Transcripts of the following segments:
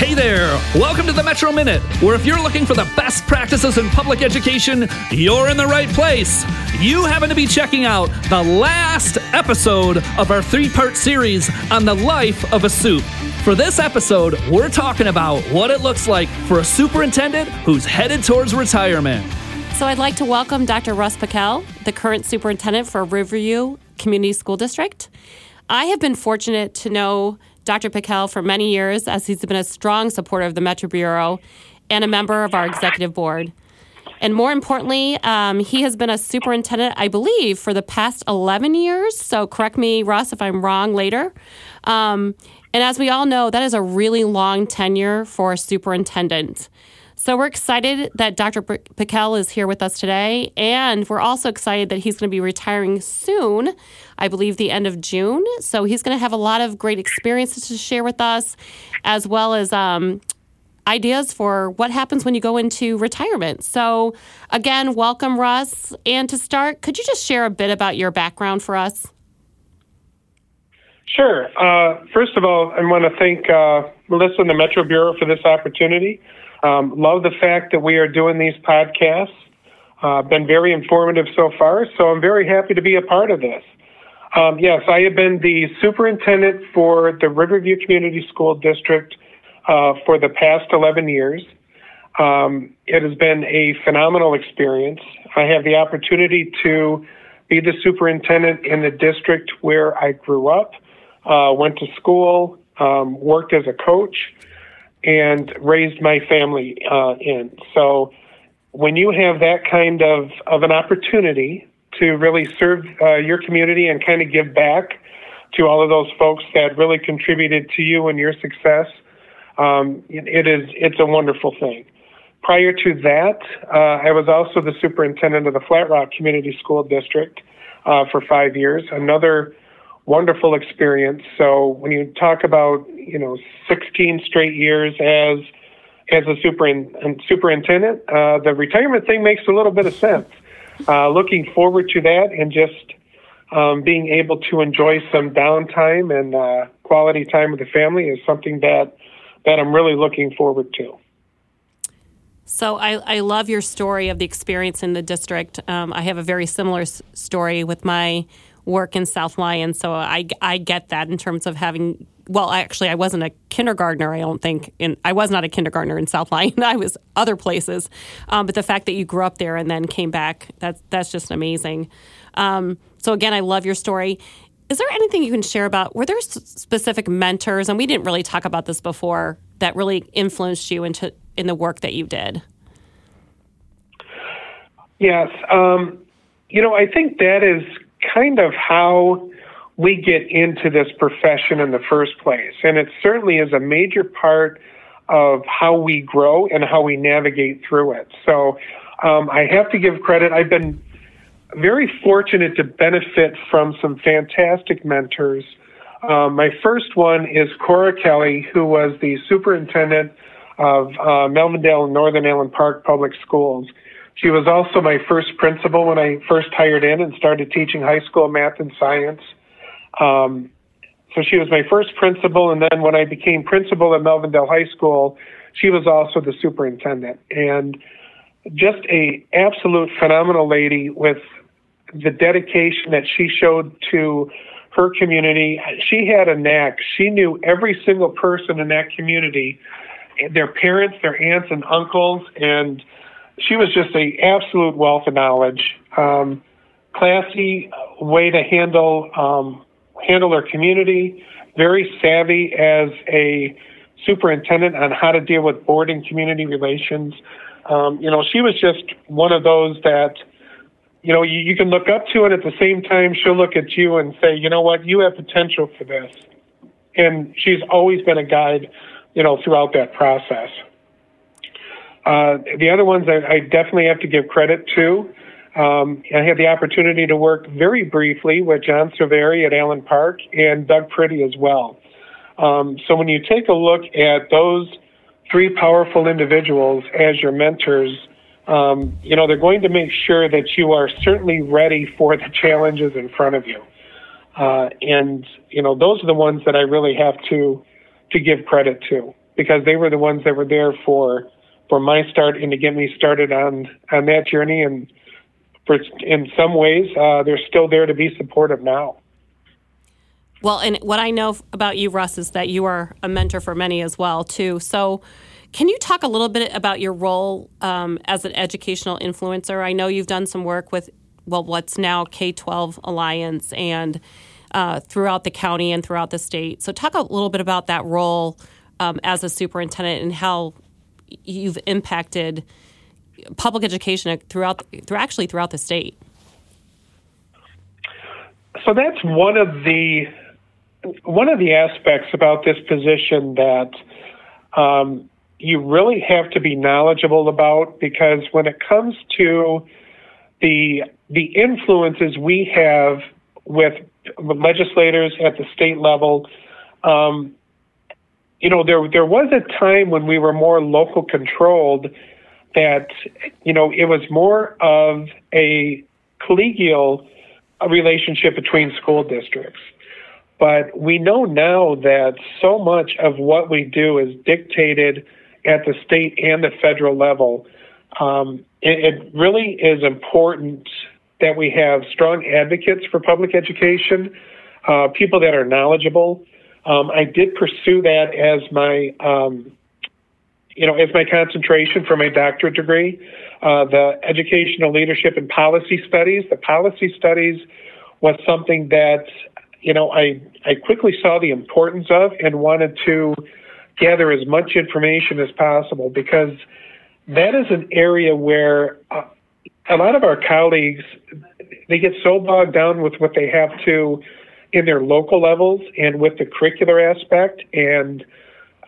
Hey there! Welcome to the Metro Minute, where if you're looking for the best practices in public education, you're in the right place. You happen to be checking out the last episode of our three part series on the life of a soup. For this episode, we're talking about what it looks like for a superintendent who's headed towards retirement. So I'd like to welcome Dr. Russ Pickell, the current superintendent for Riverview Community School District. I have been fortunate to know Dr. Pickell for many years as he's been a strong supporter of the Metro Bureau and a member of our executive board. And more importantly, um, he has been a superintendent, I believe, for the past 11 years. So correct me, Russ, if I'm wrong later. Um, and as we all know, that is a really long tenure for a superintendent. So we're excited that Dr. Pickell is here with us today, and we're also excited that he's going to be retiring soon. I believe the end of June. So he's going to have a lot of great experiences to share with us, as well as um, ideas for what happens when you go into retirement. So again, welcome, Russ. And to start, could you just share a bit about your background for us? Sure. Uh, first of all, I want to thank uh, Melissa and the Metro Bureau for this opportunity. Um, love the fact that we are doing these podcasts. Uh, been very informative so far, so I'm very happy to be a part of this. Um, yes, I have been the superintendent for the Riverview Community School District uh, for the past 11 years. Um, it has been a phenomenal experience. I have the opportunity to be the superintendent in the district where I grew up, uh, went to school, um, worked as a coach, and raised my family uh, in. So when you have that kind of, of an opportunity to really serve uh, your community and kind of give back to all of those folks that really contributed to you and your success, um, it, is it's a wonderful thing. Prior to that, uh, I was also the superintendent of the Flat Rock Community School District uh, for five years. Another wonderful experience. So when you talk about you know 16 straight years as as a superin, superintendent, uh, the retirement thing makes a little bit of sense. Uh, looking forward to that and just um, being able to enjoy some downtime and uh, quality time with the family is something that that I'm really looking forward to. So I, I love your story of the experience in the district. Um, I have a very similar s- story with my work in South Lyon, so I, I get that in terms of having. Well, actually, I wasn't a kindergartner. I don't think, and I was not a kindergartner in South Lyon. I was other places, um, but the fact that you grew up there and then came back that's that's just amazing. Um, so again, I love your story. Is there anything you can share about? Were there specific mentors, and we didn't really talk about this before, that really influenced you into in the work that you did? Yes, um, you know, I think that is kind of how we get into this profession in the first place. And it certainly is a major part of how we grow and how we navigate through it. So um, I have to give credit. I've been very fortunate to benefit from some fantastic mentors. Um, my first one is Cora Kelly, who was the superintendent of uh, Melvindale and Northern Allen Park Public Schools. She was also my first principal when I first hired in and started teaching high school math and science. Um, so she was my first principal, and then when I became principal at Melvindale High School, she was also the superintendent, and just a absolute phenomenal lady with the dedication that she showed to her community. She had a knack. She knew every single person in that community, their parents, their aunts and uncles, and she was just a absolute wealth of knowledge. Um, classy way to handle um, handle her community. Very savvy as a superintendent on how to deal with board and community relations. Um, you know, she was just one of those that, you know, you, you can look up to, and at the same time, she'll look at you and say, you know what, you have potential for this. And she's always been a guide, you know, throughout that process. Uh, the other ones I, I, definitely have to give credit to. Um, I had the opportunity to work very briefly with John Cerveri at Allen Park and Doug Pretty as well. Um, so when you take a look at those three powerful individuals as your mentors, um, you know, they're going to make sure that you are certainly ready for the challenges in front of you. Uh, and, you know, those are the ones that I really have to, to give credit to. because they were the ones that were there for for my start and to get me started on on that journey. And for in some ways, uh, they're still there to be supportive now. Well, and what I know about you, Russ, is that you are a mentor for many as well, too. So, can you talk a little bit about your role um, as an educational influencer? I know you've done some work with, well, what's now K 12 Alliance and uh, throughout the county and throughout the state. So, talk a little bit about that role um, as a superintendent and how you've impacted public education throughout, through actually throughout the state. So that's one of the one of the aspects about this position that um, you really have to be knowledgeable about because when it comes to the the influences we have with legislators at the state level, um, you know, there there was a time when we were more local controlled that you know it was more of a collegial relationship between school districts. But we know now that so much of what we do is dictated at the state and the federal level. Um, it, it really is important that we have strong advocates for public education, uh, people that are knowledgeable. Um, I did pursue that as my, um, you know, as my concentration for my doctorate degree. Uh, the educational leadership and policy studies. The policy studies was something that you know, I, I quickly saw the importance of and wanted to gather as much information as possible because that is an area where uh, a lot of our colleagues they get so bogged down with what they have to in their local levels and with the curricular aspect and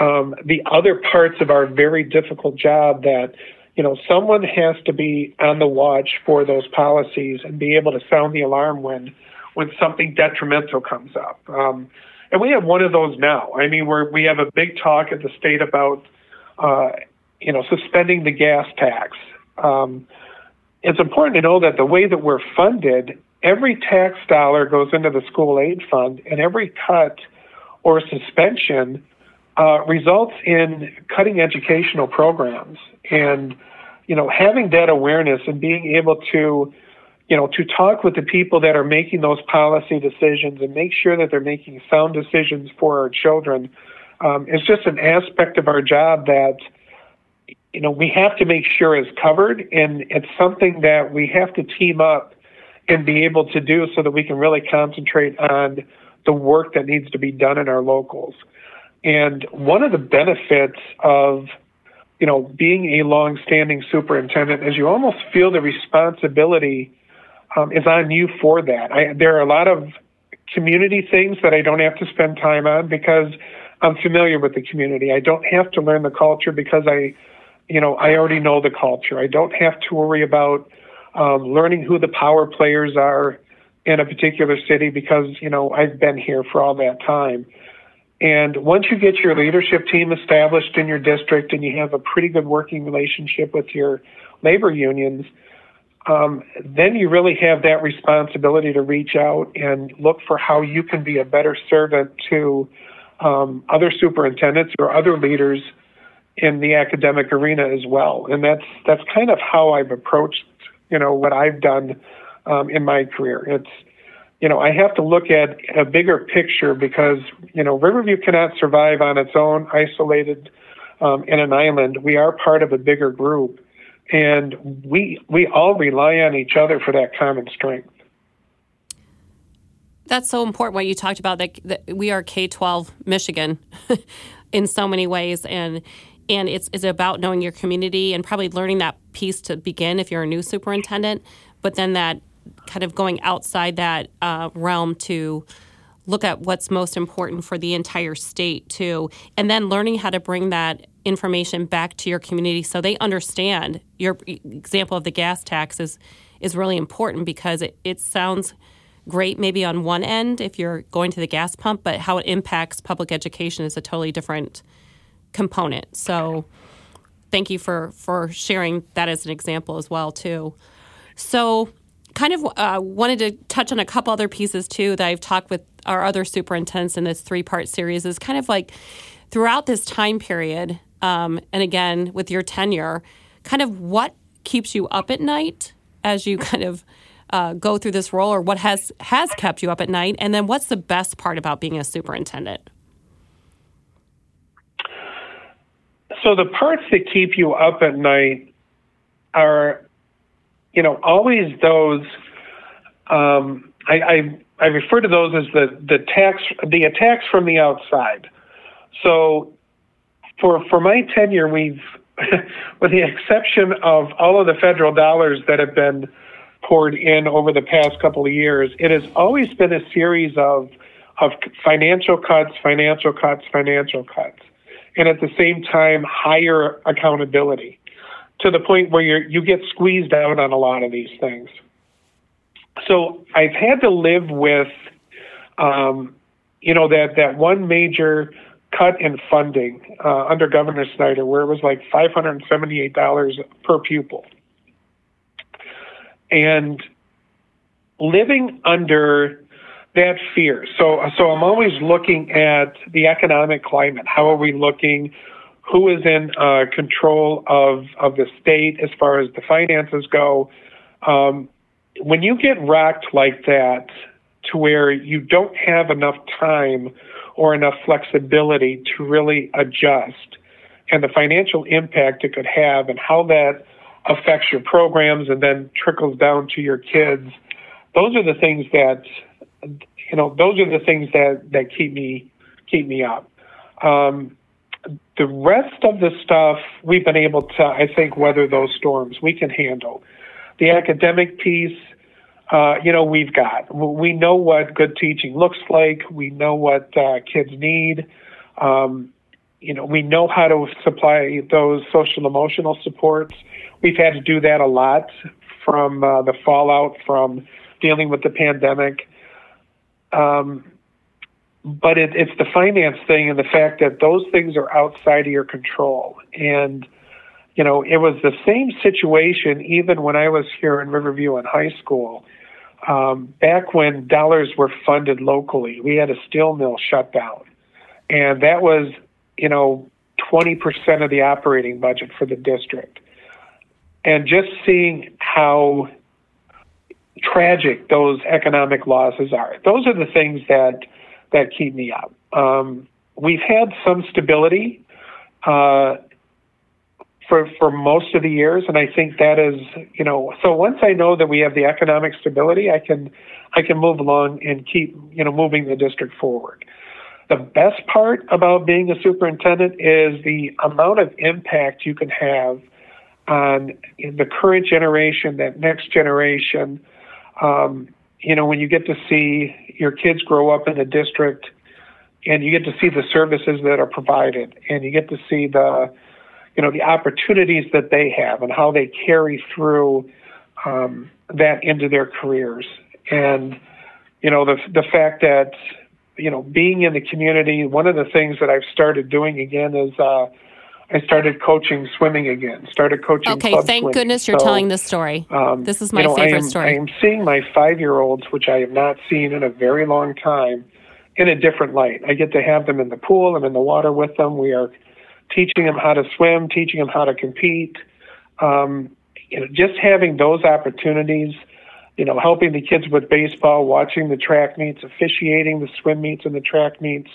um, the other parts of our very difficult job that you know someone has to be on the watch for those policies and be able to sound the alarm when when something detrimental comes up. Um, and we have one of those now. I mean, we're, we have a big talk at the state about, uh, you know, suspending the gas tax. Um, it's important to know that the way that we're funded, every tax dollar goes into the school aid fund, and every cut or suspension uh, results in cutting educational programs. And, you know, having that awareness and being able to you know, to talk with the people that are making those policy decisions and make sure that they're making sound decisions for our children um, is just an aspect of our job that, you know, we have to make sure is covered. And it's something that we have to team up and be able to do so that we can really concentrate on the work that needs to be done in our locals. And one of the benefits of you know, being a long-standing superintendent is you almost feel the responsibility um, is on you for that. I, there are a lot of community things that I don't have to spend time on because I'm familiar with the community. I don't have to learn the culture because I, you know, I already know the culture. I don't have to worry about um, learning who the power players are in a particular city because you know I've been here for all that time. And once you get your leadership team established in your district and you have a pretty good working relationship with your labor unions, um, then you really have that responsibility to reach out and look for how you can be a better servant to um, other superintendents or other leaders in the academic arena as well. And that's that's kind of how I've approached, you know, what I've done um, in my career. It's you know, I have to look at a bigger picture because, you know, Riverview cannot survive on its own, isolated um, in an island. We are part of a bigger group and we we all rely on each other for that common strength. That's so important. What you talked about that, that we are K twelve Michigan in so many ways, and and it's it's about knowing your community and probably learning that piece to begin if you're a new superintendent, but then that kind of going outside that uh, realm to look at what's most important for the entire state too and then learning how to bring that information back to your community so they understand. Your example of the gas tax is is really important because it, it sounds great maybe on one end if you're going to the gas pump but how it impacts public education is a totally different component. So thank you for for sharing that as an example as well too. So kind of uh, wanted to touch on a couple other pieces too that I've talked with our other superintendents in this three part series is kind of like throughout this time period, um, and again with your tenure, kind of what keeps you up at night as you kind of uh, go through this role, or what has has kept you up at night, and then what's the best part about being a superintendent? So the parts that keep you up at night are, you know, always those. Um, I, I I refer to those as the the tax the attacks from the outside. So for for my tenure, we've, with the exception of all of the federal dollars that have been poured in over the past couple of years, it has always been a series of of financial cuts, financial cuts, financial cuts, and at the same time higher accountability to the point where you you get squeezed out on a lot of these things. So I've had to live with, um, you know, that that one major cut in funding uh, under Governor Snyder, where it was like five hundred and seventy-eight dollars per pupil, and living under that fear. So, so I'm always looking at the economic climate. How are we looking? Who is in uh, control of of the state as far as the finances go? Um, when you get rocked like that, to where you don't have enough time or enough flexibility to really adjust, and the financial impact it could have, and how that affects your programs and then trickles down to your kids. Those are the things that you know. Those are the things that that keep me keep me up. Um, the rest of the stuff we've been able to, I think, weather those storms. We can handle the academic piece. Uh, you know, we've got. We know what good teaching looks like. We know what uh, kids need. Um, you know, we know how to supply those social emotional supports. We've had to do that a lot from uh, the fallout from dealing with the pandemic. Um, but it, it's the finance thing and the fact that those things are outside of your control. And, you know, it was the same situation even when I was here in Riverview in high school. Um, back when dollars were funded locally, we had a steel mill shut down. And that was, you know, 20% of the operating budget for the district. And just seeing how tragic those economic losses are, those are the things that that keep me up. Um, we've had some stability uh, for for most of the years, and I think that is you know. So once I know that we have the economic stability, I can I can move along and keep you know moving the district forward. The best part about being a superintendent is the amount of impact you can have on the current generation, that next generation. Um, you know, when you get to see your kids grow up in the district and you get to see the services that are provided and you get to see the, you know, the opportunities that they have and how they carry through um, that into their careers. And, you know, the, the fact that, you know, being in the community, one of the things that I've started doing again is, uh, I started coaching swimming again. Started coaching. Okay, thank swimming. goodness you're so, telling this story. Um, this is my you know, favorite I am, story. I am seeing my five-year-olds, which I have not seen in a very long time, in a different light. I get to have them in the pool. I'm in the water with them. We are teaching them how to swim, teaching them how to compete. Um, you know, just having those opportunities. You know, helping the kids with baseball, watching the track meets, officiating the swim meets and the track meets.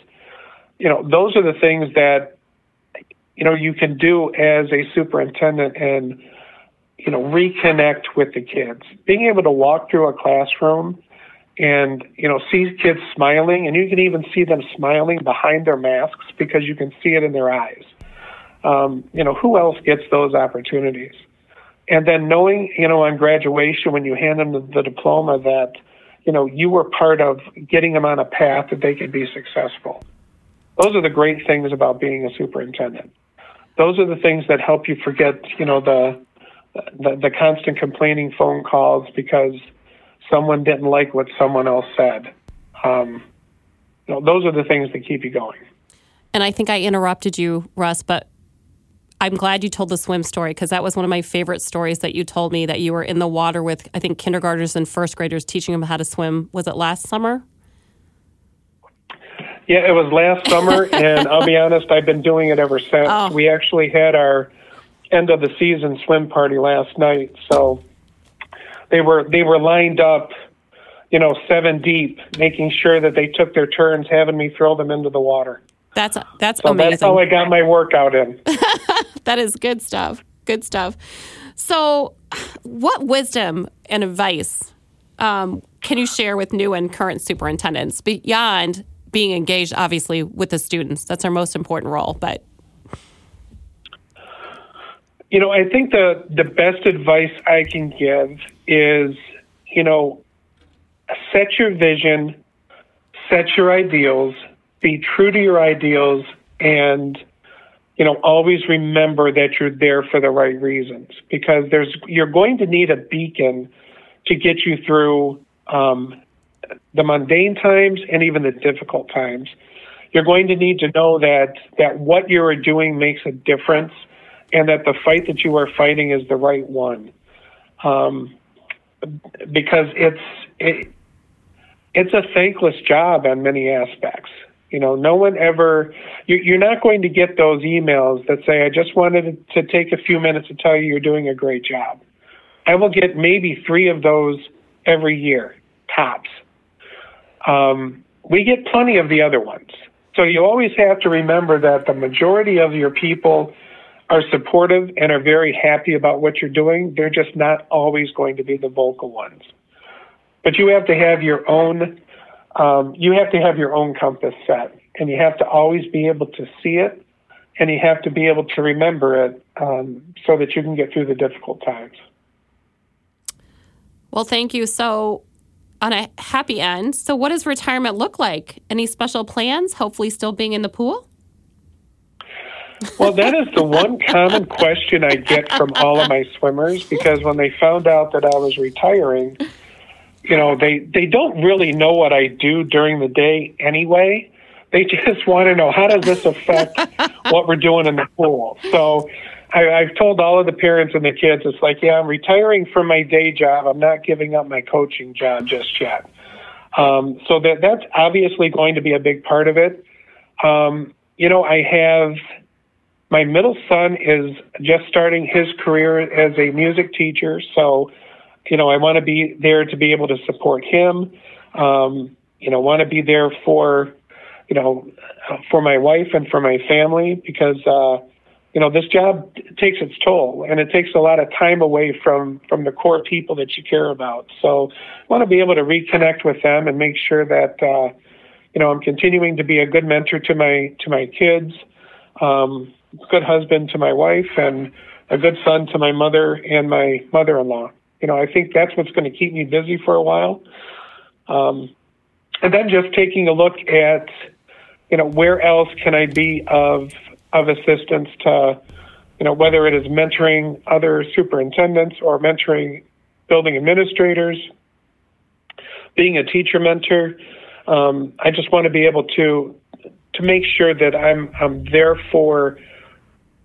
You know, those are the things that you know you can do as a superintendent and you know reconnect with the kids. Being able to walk through a classroom and you know see kids smiling and you can even see them smiling behind their masks because you can see it in their eyes. Um, you know who else gets those opportunities? And then knowing you know on graduation when you hand them the, the diploma that you know you were part of getting them on a path that they could be successful. Those are the great things about being a superintendent those are the things that help you forget, you know, the, the, the constant complaining phone calls because someone didn't like what someone else said. Um, you know, those are the things that keep you going. And I think I interrupted you, Russ, but I'm glad you told the swim story because that was one of my favorite stories that you told me that you were in the water with, I think, kindergartners and first graders teaching them how to swim. Was it last summer? Yeah, it was last summer, and I'll be honest, I've been doing it ever since. Oh. We actually had our end of the season swim party last night, so they were they were lined up, you know, seven deep, making sure that they took their turns, having me throw them into the water. That's that's So amazing. that's how I got my workout in. that is good stuff. Good stuff. So, what wisdom and advice um, can you share with new and current superintendents beyond being engaged, obviously, with the students? That's our most important role. But You know, I think the the best advice I can give is, you know, set your vision, set your ideals, be true to your ideals, and you know, always remember that you're there for the right reasons because there's you're going to need a beacon to get you through um, the mundane times and even the difficult times. You're going to need to know that that what you are doing makes a difference and that the fight that you are fighting is the right one. Um, because it's it, it's a thankless job on many aspects. You know, no one ever. You, you're not going to get those emails that say, "I just wanted to take a few minutes to tell you you're doing a great job." I will get maybe three of those every year, tops. Um, we get plenty of the other ones. So you always have to remember that the majority of your people are supportive and are very happy about what you're doing. They're just not always going to be the vocal ones. But you have to have your own. Um, you have to have your own compass set, and you have to always be able to see it, and you have to be able to remember it, um, so that you can get through the difficult times. well, thank you. So, on a happy end, so what does retirement look like? Any special plans? Hopefully, still being in the pool. Well, that is the one common question I get from all of my swimmers because when they found out that I was retiring, you know, they they don't really know what I do during the day anyway. They just want to know how does this affect what we're doing in the pool. So I, I've told all of the parents and the kids, it's like, yeah, I'm retiring from my day job. I'm not giving up my coaching job just yet. Um, so that that's obviously going to be a big part of it. Um, you know, I have my middle son is just starting his career as a music teacher, so you know I want to be there to be able to support him. Um, you know, want to be there for you know for my wife and for my family because uh, you know this job takes its toll and it takes a lot of time away from from the core people that you care about. So I want to be able to reconnect with them and make sure that uh, you know I'm continuing to be a good mentor to my to my kids. Um, good husband to my wife and a good son to my mother and my mother-in-law. You know, I think that's what's going to keep me busy for a while. Um, and then just taking a look at, you know, where else can I be of of assistance to, you know, whether it is mentoring other superintendents or mentoring building administrators, being a teacher mentor. Um, I just want to be able to to make sure that I'm I'm there for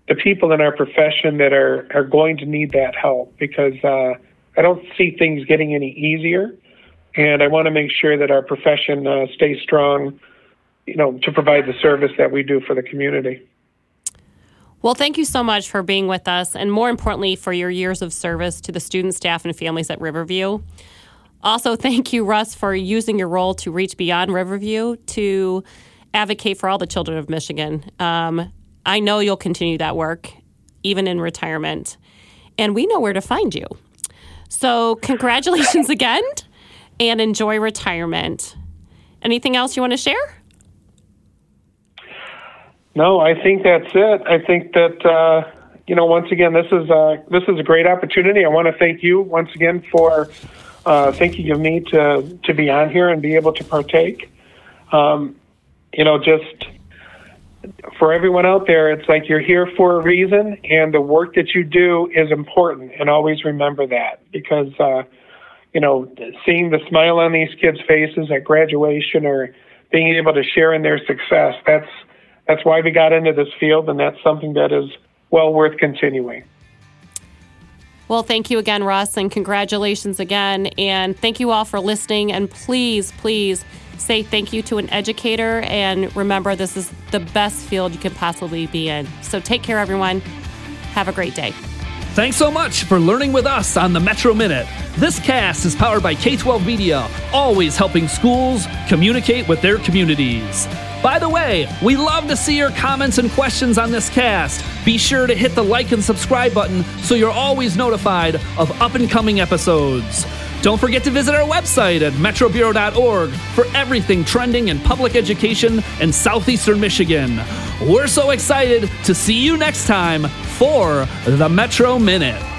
the people in our profession that are are going to need that help because uh, I don't see things getting any easier, and I want to make sure that our profession uh, stays strong, you know, to provide the service that we do for the community. Well, thank you so much for being with us, and more importantly, for your years of service to the students, staff, and families at Riverview. Also, thank you, Russ, for using your role to reach beyond Riverview to advocate for all the children of Michigan. Um, I know you'll continue that work, even in retirement, and we know where to find you. So, congratulations again, and enjoy retirement. Anything else you want to share? No, I think that's it. I think that uh, you know, once again, this is uh, this is a great opportunity. I want to thank you once again for uh, thinking of me to to be on here and be able to partake. Um, you know, just for everyone out there, it's like you're here for a reason, and the work that you do is important. And always remember that because uh, you know, seeing the smile on these kids' faces at graduation or being able to share in their success, that's that's why we got into this field, and that's something that is well worth continuing. Well, thank you again, Russ, and congratulations again. And thank you all for listening. And please, please say thank you to an educator, and remember this is the best field you can possibly be in. So take care, everyone. Have a great day. Thanks so much for learning with us on the Metro Minute. This cast is powered by K 12 Media, always helping schools communicate with their communities. By the way, we love to see your comments and questions on this cast. Be sure to hit the like and subscribe button so you're always notified of up and coming episodes. Don't forget to visit our website at metrobureau.org for everything trending in public education in southeastern Michigan. We're so excited to see you next time for the Metro Minute.